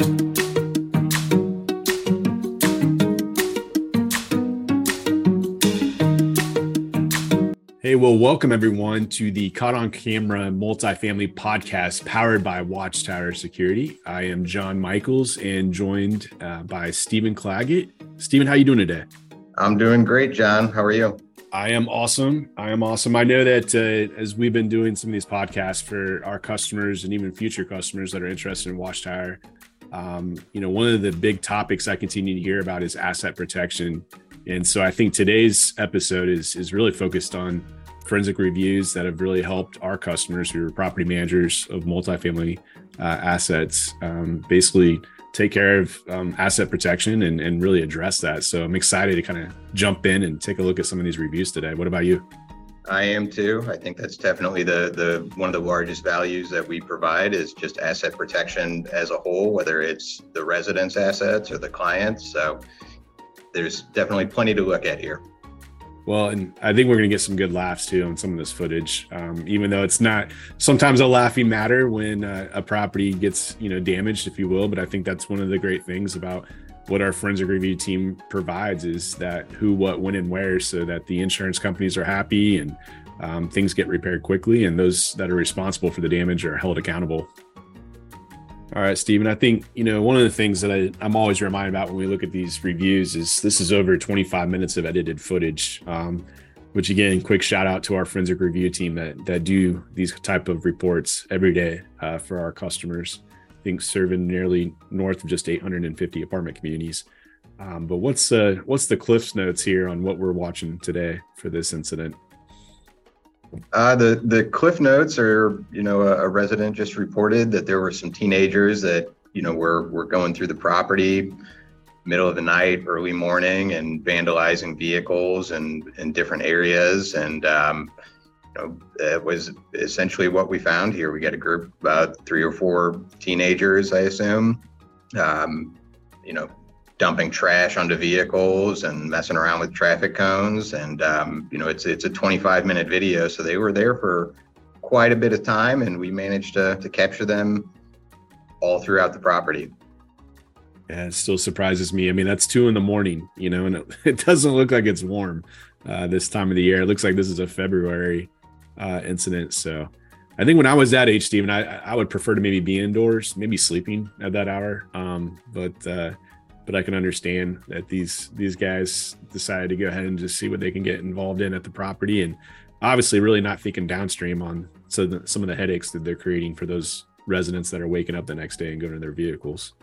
Hey, well, welcome everyone to the Caught on Camera Multifamily Podcast powered by Watchtower Security. I am Jon Michaels and joined uh, by Stephen Claggett. Stephen, how you doing today? I'm doing great, Jon. How are you? I am awesome. I am awesome. I know that uh, as we've been doing some of these podcasts for our customers and even future customers that are interested in Watchtower, um, you know, one of the big topics I continue to hear about is asset protection. And so I think today's episode is is really focused on forensic reviews that have really helped our customers who are property managers of multifamily uh, assets um, basically take care of um, asset protection and, and really address that. So I'm excited to kind of jump in and take a look at some of these reviews today. What about you? I am too. I think that's definitely the the one of the largest values that we provide is just asset protection as a whole, whether it's the residents' assets or the clients. So there's definitely plenty to look at here. Well, and I think we're going to get some good laughs too on some of this footage, um, even though it's not sometimes a laughing matter when uh, a property gets you know damaged, if you will. But I think that's one of the great things about what our forensic review team provides is that who, what, when, and where, so that the insurance companies are happy and um, things get repaired quickly, and those that are responsible for the damage are held accountable. All right, Stephen. I think you know one of the things that I, am always reminded about when we look at these reviews is this is over 25 minutes of edited footage. Um, which again, quick shout out to our forensic review team that that do these type of reports every day uh, for our customers. Think serving nearly north of just 850 apartment communities. Um, but what's uh, what's the Cliffs notes here on what we're watching today for this incident? Uh, the the cliff notes are, you know, a, a, resident just reported that there were some teenagers that, you know, were were going through the property, middle of the night, early morning, and vandalizing vehicles and in different areas. And um, know, it was essentially what we found here. We got a group about three or four teenagers, I assume. Um, you know, dumping trash onto vehicles and messing around with traffic cones. And um, you know, it's it's a 25 minute video, so they were there for quite a bit of time, and we managed to to capture them all throughout the property. Yeah, it still surprises me. I mean, that's two in the morning, you know, and it, it doesn't look like it's warm uh, this time of the year. It looks like this is a February uh, incident. So I think when I was that age, Stephen, I, I would prefer to maybe be indoors, maybe sleeping at that hour. Um, but uh, but I can understand that these these guys decided to go ahead and just see what they can get involved in at the property, and obviously really not thinking downstream on the, some of the headaches that they're creating for those residents that are waking up the next day and going to their vehicles.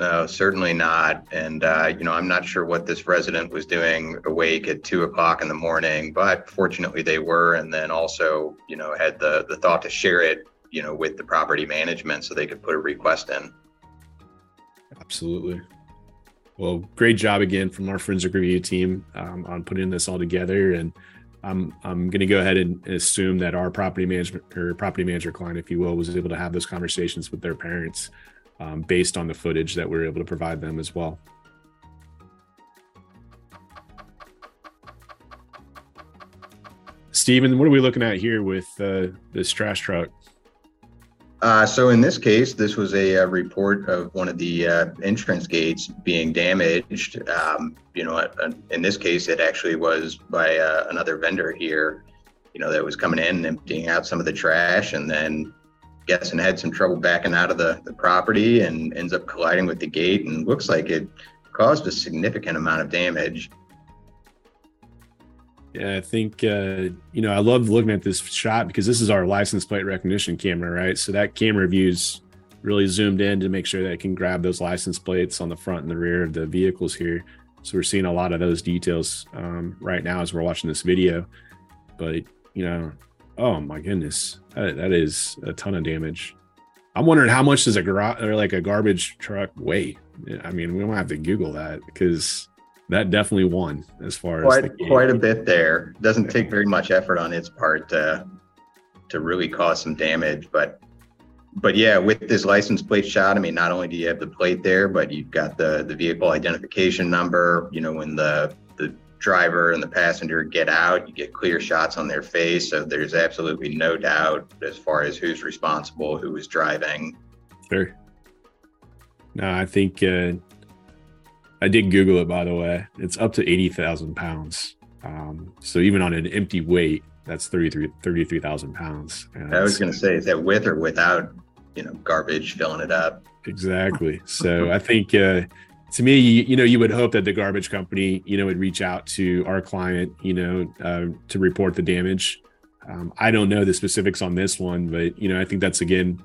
No, certainly not. And uh, you know, I'm not sure what this resident was doing awake at two o'clock in the morning, but fortunately they were, and then also you know had the the thought to share it you know with the property management so they could put a request in. Absolutely. Well, great job again from our forensic review team um, on putting this all together. And I'm I'm going to go ahead and assume that our property management or property manager client, if you will, was able to have those conversations with their parents um, based on the footage that we are able to provide them as well. Stephen, what are we looking at here with uh, this trash truck? Uh, so in this case, this was a, a report of one of the uh, entrance gates being damaged. Um, you know, uh, in this case, it actually was by uh, another vendor here. You know, that was coming in and emptying out some of the trash, and then guessing had some trouble backing out of the, the property and ends up colliding with the gate, and looks like it caused a significant amount of damage. Yeah, I think uh, you know I love looking at this shot because this is our license plate recognition camera, right? So that camera views really zoomed in to make sure that it can grab those license plates on the front and the rear of the vehicles here. So we're seeing a lot of those details um, right now as we're watching this video. But you know, oh my goodness, that, that is a ton of damage. I'm wondering how much does a garage or like a garbage truck weigh? I mean, we don't have to Google that because that definitely won as far quite, as quite a bit there. Doesn't take very much effort on its part to to really cause some damage, but but yeah, with this license plate shot, I mean, not only do you have the plate there, but you've got the the vehicle identification number. You know, when the the driver and the passenger get out, you get clear shots on their face, so there's absolutely no doubt as far as who's responsible, who was driving. Sure. No, I think uh, I did Google it by the way. It's up to eighty thousand pounds. Um, so even on an empty weight, that's 33 33,000 pounds. And I was going to say, is that with or without, you know, garbage filling it up? Exactly. So I think uh, to me, you know, you would hope that the garbage company, you know, would reach out to our client, you know, uh, to report the damage. Um, I don't know the specifics on this one, but you know, I think that's again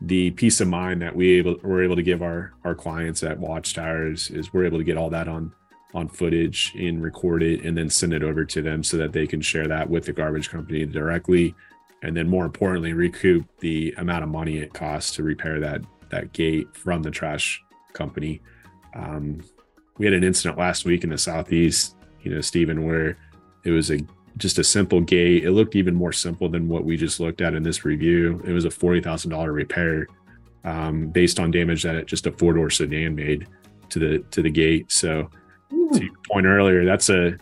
the peace of mind that we able we're able to give our our clients at Watchtowers is we're able to get all that on on footage and record it and then send it over to them so that they can share that with the garbage company directly and then more importantly recoup the amount of money it costs to repair that that gate from the trash company um, we had an incident last week in the southeast you know stephen where it was a just a simple gate it looked even more simple than what we just looked at in this review it was a $40000 repair um, based on damage that it, just a four-door sedan made to the to the gate so to your point earlier, that's a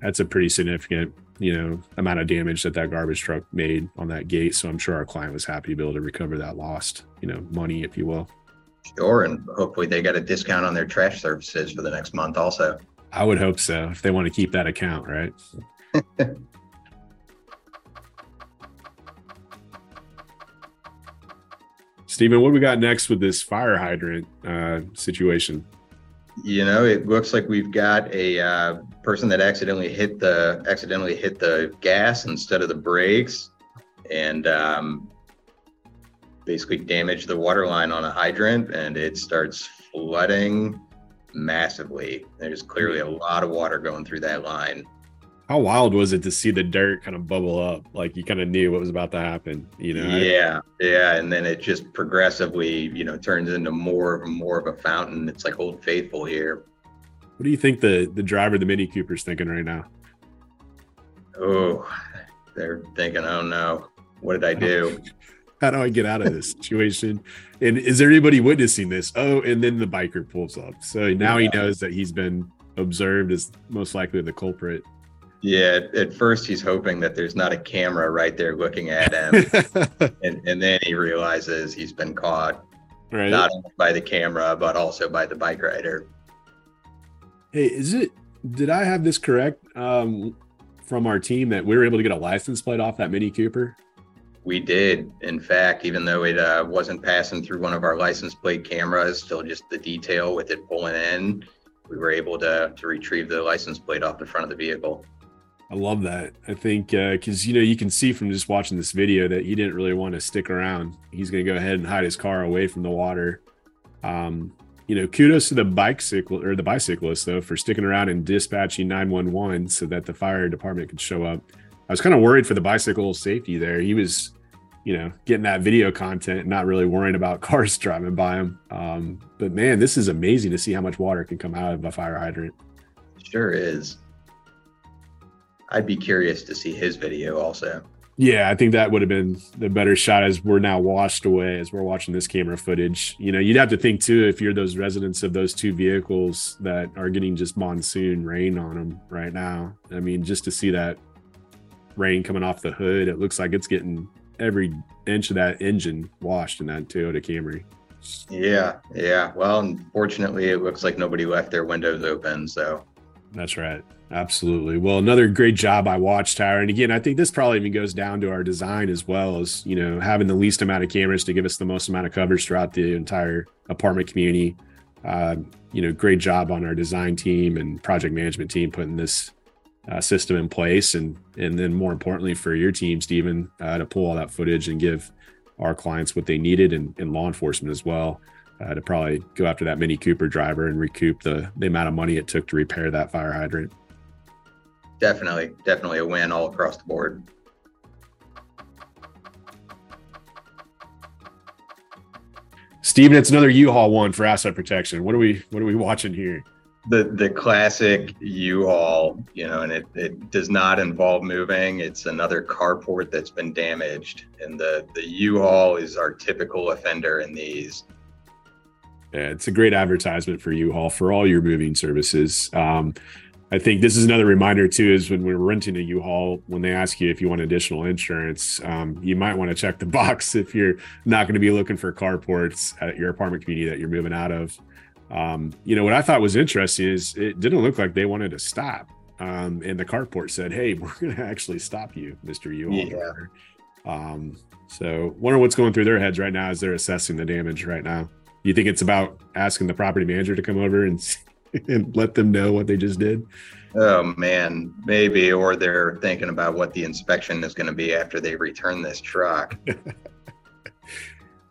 that's a pretty significant you know amount of damage that that garbage truck made on that gate. So I'm sure our client was happy to be able to recover that lost you know money, if you will. Sure, and hopefully they got a discount on their trash services for the next month, also. I would hope so if they want to keep that account, right? Stephen, what we got next with this fire hydrant uh, situation? you know it looks like we've got a uh, person that accidentally hit the accidentally hit the gas instead of the brakes and um, basically damage the water line on a hydrant and it starts flooding massively. There's clearly a lot of water going through that line. How wild was it to see the dirt kind of bubble up? Like you kind of knew what was about to happen you know? Yeah yeah and then it just progressively you know turns into more and more of a fountain. It's like old faithful here. What do you think the the driver of the mini cooper's thinking right now? Oh they're thinking oh no. What did i do how do i get out of this situation and is there anybody witnessing this oh and then the biker pulls up so now yeah. he knows that he's been observed as most likely the culprit yeah, at first he's hoping that there's not a camera right there looking at him, and, and then he realizes he's been caught, right. not only by the camera but also by the bike rider. Hey, is it? Did I have this correct um, from our team that we were able to get a license plate off that Mini Cooper? We did. In fact, even though it uh, wasn't passing through one of our license plate cameras, still just the detail with it pulling in, we were able to to retrieve the license plate off the front of the vehicle. I love that. I think because uh, you know you can see from just watching this video that he didn't really want to stick around. He's going to go ahead and hide his car away from the water. Um, you know, kudos to the bicycle or the bicyclist though for sticking around and dispatching 911 so that the fire department could show up. I was kind of worried for the bicycle safety there. He was, you know, getting that video content, and not really worrying about cars driving by them. Um, but man, this is amazing to see how much water can come out of a fire hydrant. Sure is. I'd be curious to see his video also. Yeah, I think that would have been the better shot as we're now washed away as we're watching this camera footage. You know, you'd have to think too if you're those residents of those two vehicles that are getting just monsoon rain on them right now. I mean, just to see that rain coming off the hood, it looks like it's getting every inch of that engine washed in that Toyota Camry. Yeah, yeah. Well, unfortunately, it looks like nobody left their windows open, so that's right. Absolutely. Well, another great job by Watchtower. And again, I think this probably even goes down to our design as well as, you know, having the least amount of cameras to give us the most amount of coverage throughout the entire apartment community. Uh, you know, great job on our design team and project management team putting this uh, system in place. And, and then more importantly for your team, Stephen, uh, to pull all that footage and give our clients what they needed and, and law enforcement as well uh, to probably go after that Mini Cooper driver and recoup the, the amount of money it took to repair that fire hydrant. Definitely, definitely a win all across the board. Stephen, it's another U-Haul one for asset protection. What are we what are we watching here? The the classic U-Haul, you know, and it, it does not involve moving. It's another carport that's been damaged. And the the U-Haul is our typical offender in these. Yeah, it's a great advertisement for U-Haul for all your moving services. Um, I think this is another reminder too. Is when we're renting a U-Haul, when they ask you if you want additional insurance, um, you might want to check the box if you're not going to be looking for carports at your apartment community that you're moving out of. Um, you know what I thought was interesting is it didn't look like they wanted to stop, um, and the carport said, "Hey, we're going to actually stop you, Mister U-Haul." Yeah. Um, so, wonder what's going through their heads right now as they're assessing the damage right now. You think it's about asking the property manager to come over and and let them know what they just did? Oh man, maybe, or they're thinking about what the inspection is going to be after they return this truck.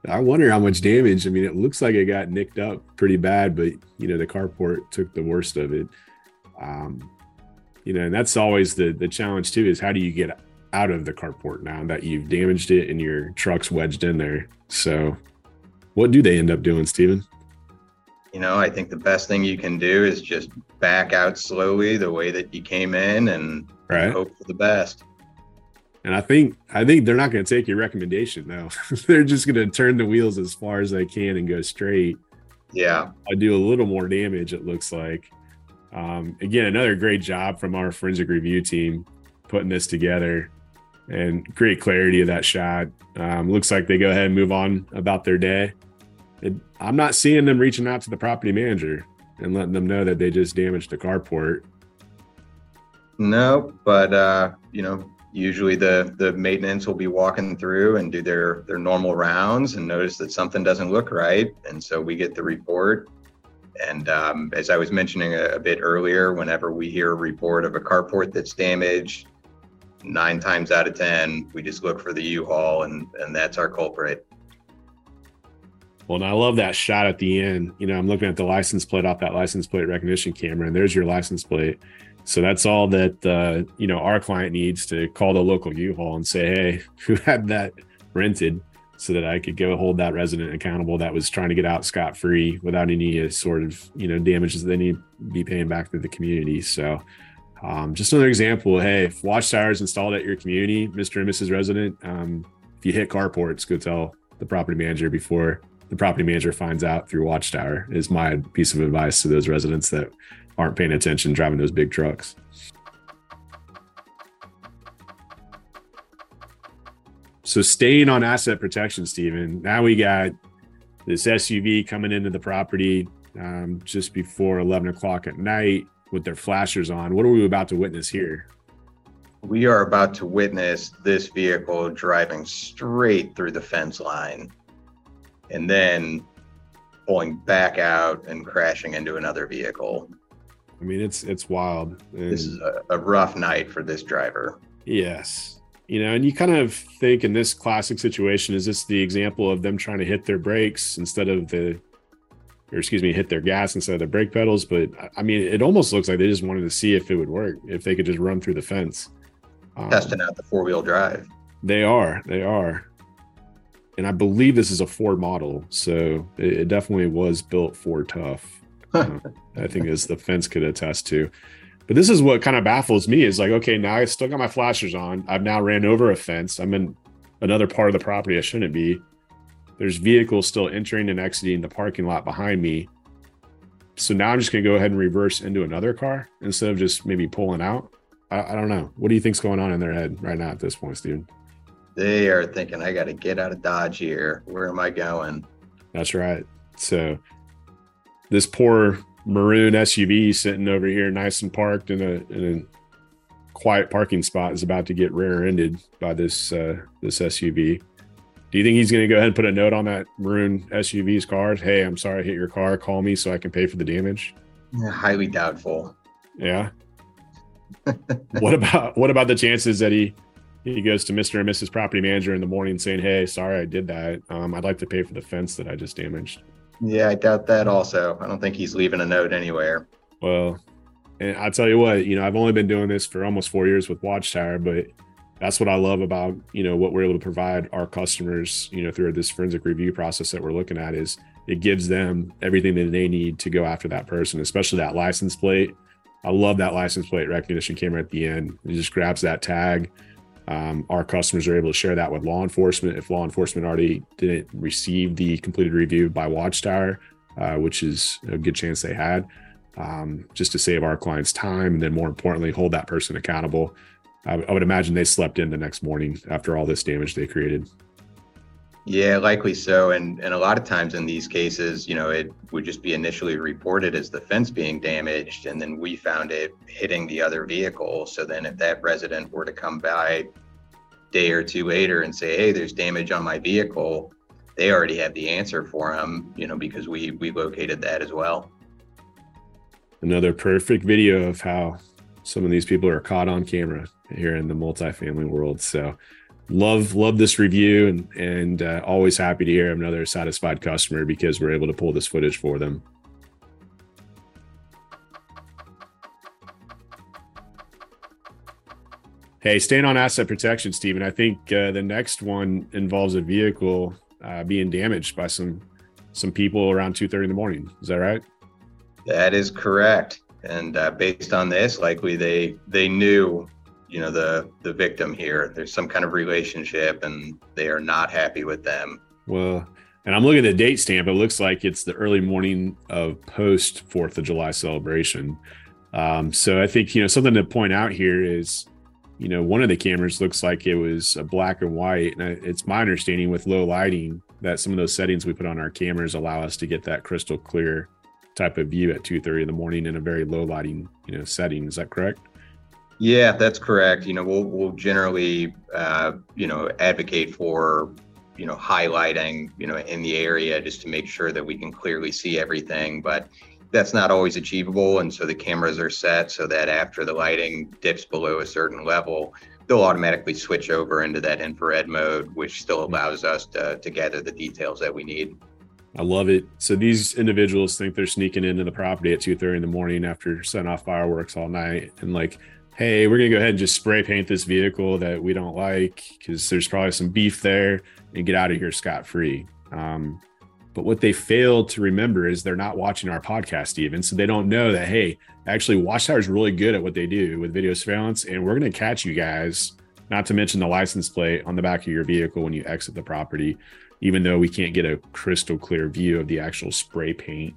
I wonder how much damage. I mean, it looks like it got nicked up pretty bad, but you know, the carport took the worst of it. Um, you know, and that's always the the challenge too is how do you get out of the carport now that you've damaged it and your truck's wedged in there? So, what do they end up doing, Stephen? you know, I think the best thing you can do is just back out slowly the way that you came in and right. hope for the best. And I think I think they're not going to take your recommendation though. they're just going to turn the wheels as far as they can and go straight. Yeah, I do a little more damage. It looks like. Um, again, another great job from our forensic review team putting this together and great clarity of that shot. Um, looks like they go ahead and move on about their day it, I'm not seeing them reaching out to the property manager and letting them know that they just damaged the carport. No, but uh, you know, usually the the maintenance will be walking through and do their their normal rounds and notice that something doesn't look right, and so we get the report. And um, as I was mentioning a, a bit earlier, whenever we hear a report of a carport that's damaged, nine times out of ten, we just look for the U-Haul, and and that's our culprit. Well, and I love that shot at the end. You know, I'm looking at the license plate off that license plate recognition camera, and there's your license plate. So that's all that uh, you know our client needs to call the local U-Haul and say, "Hey, who had that rented?" So that I could go hold that resident accountable that was trying to get out scot free without any uh, sort of you know damages that they need to be paying back to the community. So um, just another example. Hey, if Watchtower is installed at your community, Mr. and Mrs. Resident, um, if you hit carports, go tell the property manager before the property manager finds out through Watchtower is my piece of advice to those residents that aren't paying attention driving those big trucks. So staying on asset protection, Stephen. Now we got this SUV coming into the property um, just before 11 o'clock at night with their flashers on. What are we about to witness here? We are about to witness this vehicle driving straight through the fence line and then pulling back out and crashing into another vehicle. I mean, it's it's wild. And this is a, a rough night for this driver. Yes. You know, and you kind of think in this classic situation, is this the example of them trying to hit their brakes instead of the, or excuse me, hit their gas instead of the brake pedals? But I mean, it almost looks like they just wanted to see if it would work, if they could just run through the fence. Um, Testing out the four wheel drive. They are. They are and I believe this is a Ford model, so it, it definitely was built for tough. I think as the fence could attest to. But this is what kind of baffles me is like, okay, now I still got my flashers on. I've now ran over a fence. I'm in another part of the property I shouldn't be. There's vehicles still entering and exiting the parking lot behind me. So now I'm just going to go ahead and reverse into another car instead of just maybe pulling out. I, I don't know. What do you think's going on in their head right now at this point, Stephen? they are thinking, I got to get out of Dodge here. Where am I going? That's right. So this poor maroon SUV sitting over here, nice and parked in a in a quiet parking spot, is about to get rear-ended by this uh, this SUV. Do you think he's going to go ahead and put a note on that maroon SUV's car? Hey, I'm sorry I hit your car. Call me so I can pay for the damage. Yeah, highly doubtful. Yeah. what about what about the chances that he he goes to Mr. and Mrs. Property Manager in the morning saying, Hey, sorry I did that. Um, I'd like to pay for the fence that I just damaged. Yeah, I doubt that also. I don't think he's leaving a note anywhere. Well, and I'll tell you what, you know, I've only been doing this for almost four years with Watchtower, but that's what I love about, you know, what we're able to provide our customers, you know, through this forensic review process that we're looking at is it gives them everything that they need to go after that person, especially that license plate. I love that license plate recognition camera at the end. It just grabs that tag um, our customers are able to share that with law enforcement if law enforcement already didn't receive the completed review by Watchtower, uh, which is a good chance they had. um, just to save our clients time, and then more importantly, hold that person accountable. I, I would imagine they slept in the next morning after all this damage they created. Yeah, likely so. And and a lot of times in these cases, you know, it would just be initially reported as the fence being damaged, and then we found it hitting the other vehicle. So then, if that resident were to come by day or two later and say, "Hey, there's damage on my vehicle," they already have the answer for them, you know, because we we located that as well. Another perfect video of how some of these people are caught on camera here in the multifamily world. So love love this review and and uh, always happy to hear another satisfied customer because we're able to pull this footage for them. Hey staying on asset protection stephen i think uh, the next one involves a vehicle uh, being damaged by some some people around 2.30 in the morning. Is that right? That is correct. And uh, based on this likely they they knew you know the the victim here. There's some kind of relationship and they are not happy with them. Well and i'm looking at the date stamp. It looks like it's the early morning of post fourth of july celebration. Um, so i think you know something to point out here is you know one of the cameras looks like it was a black and white. And it's my understanding with low lighting that some of those settings we put on our cameras allow us to get that crystal clear type of view at 2.30 in the morning in a very low lighting you know setting. Is that correct yeah, that's correct. You know, we'll we'll generally uh, you know advocate for you know highlighting you know in the area just to make sure that we can clearly see everything, but that's not always achievable. And so the cameras are set so that after the lighting dips below a certain level, they'll automatically switch over into that infrared mode, which still mm-hmm. allows us to, to gather the details that we need. I love it. So these individuals think they're sneaking into the property at 2:30 in the morning after setting off fireworks all night and like hey, we're gonna go ahead and just spray paint this vehicle that we don't like because there's probably some beef there and get out of here scot free. Um, but what they fail to remember is they're not watching our podcast even, so they don't know that hey, actually, Watchtower is really good at what they do with video surveillance, and we're gonna catch you guys. Not to mention the license plate on the back of your vehicle when you exit the property, even though we can't get a crystal clear view of the actual spray paint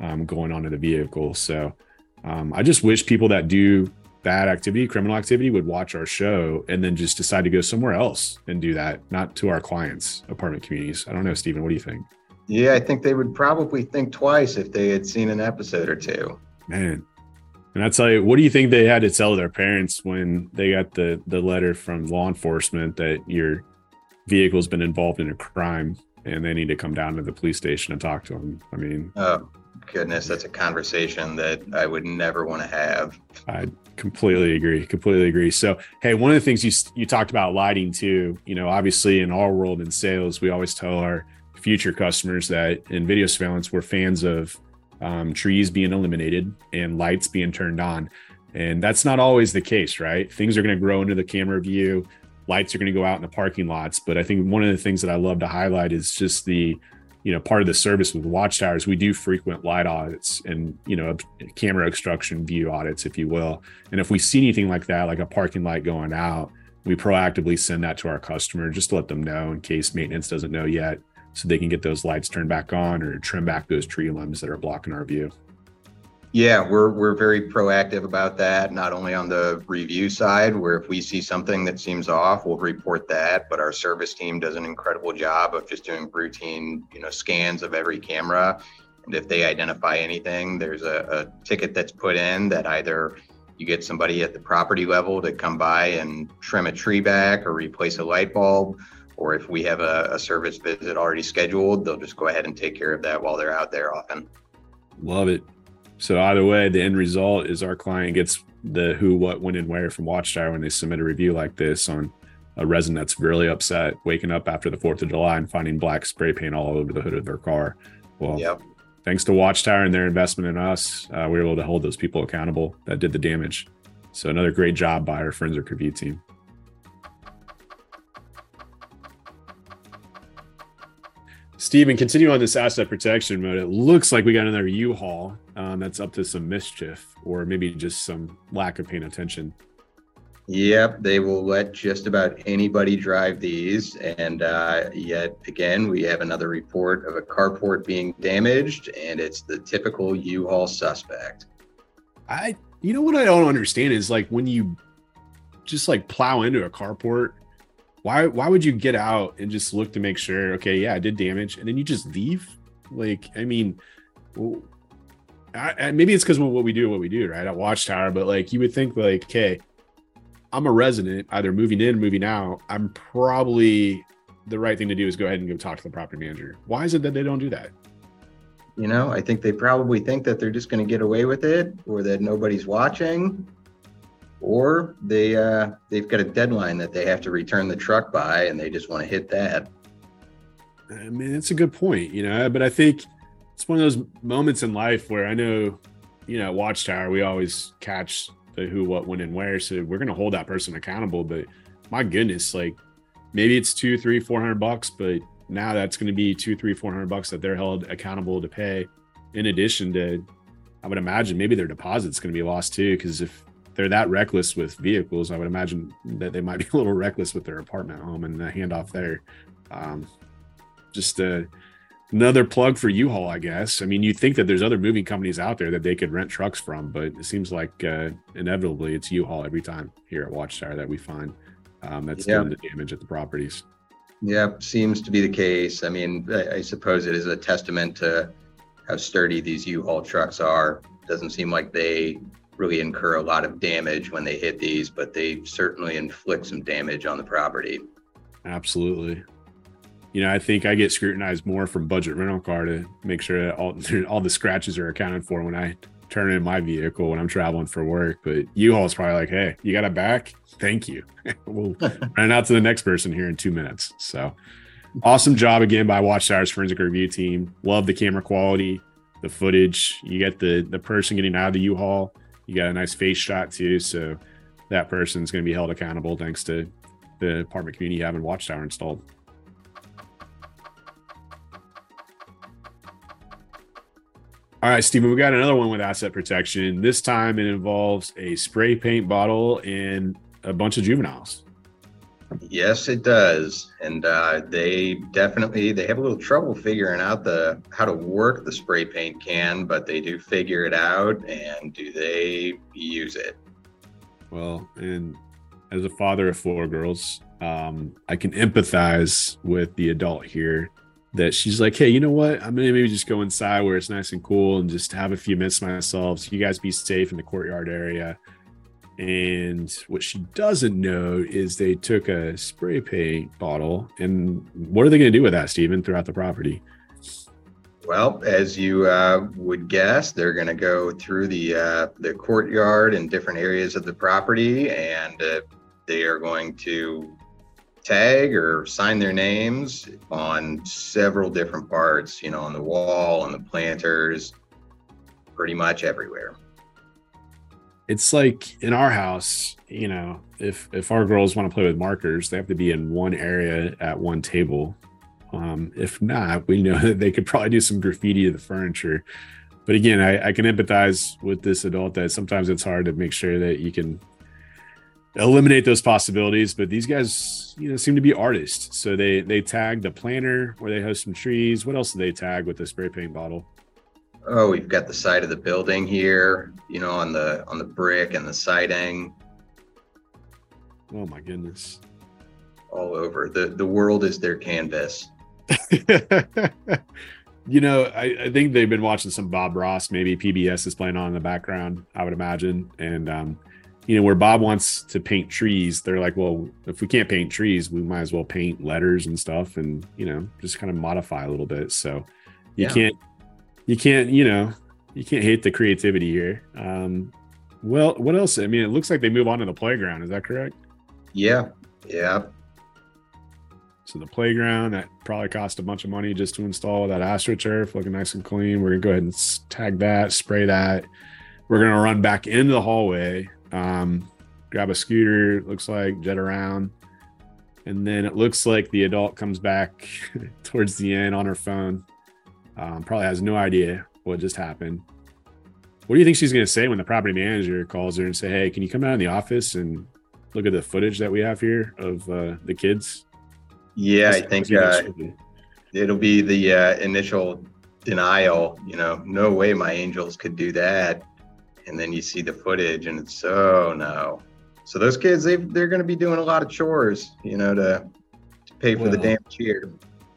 um, going on in the vehicle. So um, I just wish people that do bad activity, criminal activity, would watch our show and then just decide to go somewhere else and do that, not to our clients' apartment communities. I don't know, Stephen, what do you think? Yeah, I think they would probably think twice if they had seen an episode or two. Man. And I tell you, what do you think they had to tell their parents when they got the the letter from law enforcement that your vehicle's been involved in a crime and they need to come down to the police station and talk to them? I mean, oh goodness, that's a conversation that I would never want to have. I completely agree. Completely agree. So, hey, one of the things you you talked about lighting too. You know, obviously in our world in sales, we always tell our future customers that in video surveillance, we're fans of um, trees being eliminated and lights being turned on. And that's not always the case, right? Things are going to grow into the camera view. Lights are going to go out in the parking lots. But I think one of the things that I love to highlight is just the you know part of the service with watchtowers we do frequent light audits and you know camera obstruction view audits if you will. And if we see anything like that like a parking light going out we proactively send that to our customer just to let them know in case maintenance doesn't know yet so they can get those lights turned back on or trim back those tree limbs that are blocking our view yeah, we're we're very proactive about that. Not only on the review side, where if we see something that seems off, we'll report that. But our service team does an incredible job of just doing routine, you know, scans of every camera. And if they identify anything, there's a, a ticket that's put in that either you get somebody at the property level to come by and trim a tree back or replace a light bulb, or if we have a, a service visit already scheduled, they'll just go ahead and take care of that while they're out there often. Love it. So either way, the end result is our client gets the who, what, when, and where from Watchtower when they submit a review like this on a resident that's really upset, waking up after the Fourth of July and finding black spray paint all over the hood of their car. Well, yep. thanks to Watchtower and their investment in us, uh, we were able to hold those people accountable that did the damage. So another great job by our Forensic Review team. Stephen, continue on this asset protection mode. It looks like we got another U-Haul um, that's up to some mischief, or maybe just some lack of paying attention. Yep, they will let just about anybody drive these. And uh, yet again, we have another report of a carport being damaged, and it's the typical U-Haul suspect. I, you know what I don't understand is like when you just like plow into a carport, why why would you get out and just look to make sure? Okay, yeah, I did damage, and then you just leave. Like, I mean, I, I, maybe it's because what we do, what we do, right? At Watchtower, but like you would think, like, okay, I'm a resident, either moving in, moving out. I'm probably the right thing to do is go ahead and go talk to the property manager. Why is it that they don't do that? You know, I think they probably think that they're just going to get away with it, or that nobody's watching, or they uh, they've got a deadline that they have to return the truck by, and they just want to hit that. I mean, it's a good point, you know, but I think it's one of those moments in life where I know, you know, at Watchtower, we always catch the who, what, when, and where. So we're going to hold that person accountable. But my goodness, like maybe it's two, three, four hundred bucks, but now that's going to be two, three, four hundred bucks that they're held accountable to pay. In addition to, I would imagine maybe their deposit's going to be lost too, because if they're that reckless with vehicles, I would imagine that they might be a little reckless with their apartment home and the handoff there. Um, just uh, another plug for U-Haul, I guess. I mean, you think that there's other moving companies out there that they could rent trucks from, but it seems like uh, inevitably it's U-Haul every time here at Watchtower that we find um, that's yeah. doing the damage at the properties. Yeah, seems to be the case. I mean, I, I suppose it is a testament to how sturdy these U-Haul trucks are. Doesn't seem like they really incur a lot of damage when they hit these, but they certainly inflict some damage on the property. Absolutely you know, I think I get scrutinized more from budget rental car to make sure that all all the scratches are accounted for when I turn in my vehicle when I'm traveling for work. But U-Haul is probably like, hey, you got a back? Thank you. we'll run out to the next person here in two minutes. So awesome job again by Watchtower's forensic review team. Love the camera quality, the footage. You get the the person getting out of the U-Haul. You got a nice face shot too. So that person's going to be held accountable thanks to the apartment community having Watchtower installed. All right, Stephen, we got another one with asset protection. This time it involves a spray paint bottle and a bunch of juveniles. Yes, it does, and uh, they definitely they have a little trouble figuring out the how to work the spray paint can, but they do figure it out. And do they use it? Well, and as a father of four girls, um, I can empathize with the adult here that she's like, hey, you know what? I'm gonna maybe just go inside where it's nice and cool and just have a few minutes myself. So you guys be safe in the courtyard area. And what she doesn't know is they took a spray paint bottle, and what are they going to do with that, Stephen, throughout the property? Well, as you uh, would guess, they're going to go through the uh, the courtyard and different areas of the property, and uh, they are going to tag or sign their names on several different parts, you know, on the wall, on the planters, pretty much everywhere. It's like in our house, you know, if if our girls want to play with markers, they have to be in one area at one table. Um, if not, we know that they could probably do some graffiti to the furniture. But again, I, I can empathize with this adult that sometimes it's hard to make sure that you can eliminate those possibilities. But these guys, you know, seem to be artists. So they they tag the planter where they host some trees. What else do they tag with the spray paint bottle? Oh, we've got the side of the building here. You know, on the on the brick and the siding. Oh my goodness! All over the the world is their canvas. you know, I, I, think they've been watching some Bob Ross. Maybe PBS is playing on in the background. I would imagine, and um, you know, where Bob wants to paint trees, they're like, well, if we can't paint trees, we might as well paint letters and stuff and, you know, just kind of modify a little bit. So you yeah. can't, you can't, you know, you can't hate the creativity here. Um, well, what else? I mean, it looks like they move on to the playground. Is that correct? Yeah. Yeah. So the playground that probably cost a bunch of money just to install that astroturf, looking nice and clean. We're gonna go ahead and tag that, spray that. We're gonna run back into the hallway um, grab a scooter, looks like, jet around. And then it looks like the adult comes back towards the end on her phone. Um, probably has no idea what just happened. What do you think she's going to say when the property manager calls her and say, "Hey, can you come down in the office and look at the footage that we have here of uh, the kids?" Yeah, I think uh, it'll be the uh, initial denial. You know, no way my angels could do that and then you see the footage and it's oh no. So those kids they they're going to be doing a lot of chores, you know, to, to pay for well, the damage here.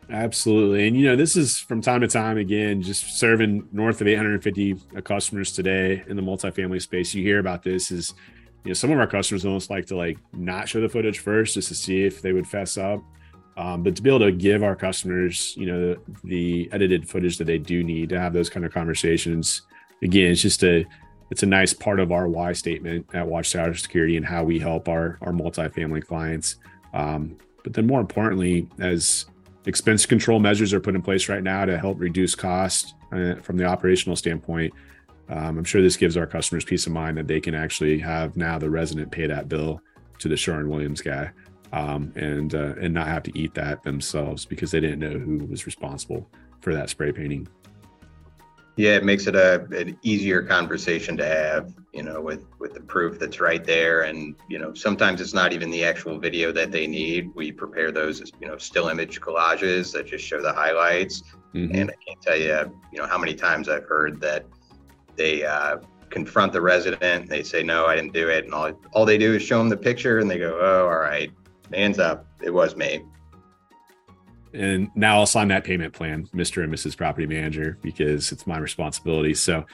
Absolutely. And, you know, this is from time to time, again, just serving north of 850 customers today in the multifamily space. You hear about this is, you know, some of our customers almost like to like not show the footage first just to see if they would fess up. Um, but to be able to give our customers, you know, the, the edited footage that they do need to have those kind of conversations, again, it's just a, it's a nice part of our why statement at Watchtower Security and how we help our, our multifamily clients. Um, but then more importantly, as expense control measures are put in place right now to help reduce cost uh, from the operational standpoint. Um, I'm sure this gives our customers peace of mind that they can actually have now the resident pay that bill to the Sherwin-Williams guy um, and uh, and not have to eat that themselves because they didn't know who was responsible for that spray painting. Yeah, it makes it a an easier conversation to have, you know, with with the proof that's right there. And you know, sometimes it's not even the actual video that they need. We prepare those as you know still image collages that just show the highlights. Mm-hmm. And I can't tell you, you know, how many times I've heard that they uh, confront the resident. They say, "No, I didn't do it," and all all they do is show them the picture, and they go, "Oh, all right, hands up, it was me." And now I'll sign that payment plan, Mr. and Mrs. Property Manager, because it's my responsibility. So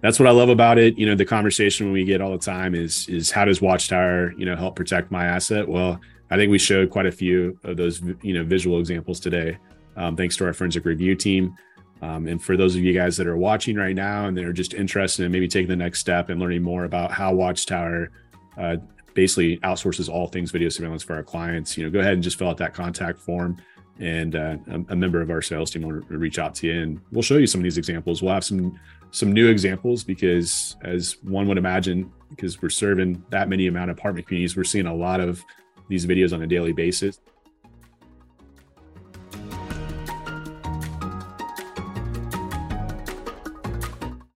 that's what I love about it. You know, the conversation we get all the time is is how does Watchtower, you know, help protect my asset? Well, I think we showed quite a few of those, you know, visual examples today, um, thanks to our forensic review team. Um, and for those of you guys that are watching right now and they're just interested in maybe taking the next step and learning more about how Watchtower uh, basically outsources all things video surveillance for our clients, you know, go ahead and just fill out that contact form and uh, a, member of our sales team will reach out to you and we'll show you some of these examples. We'll have some some new examples because as one would imagine because we're serving that many amount of apartment communities we're seeing a lot of these videos on a daily basis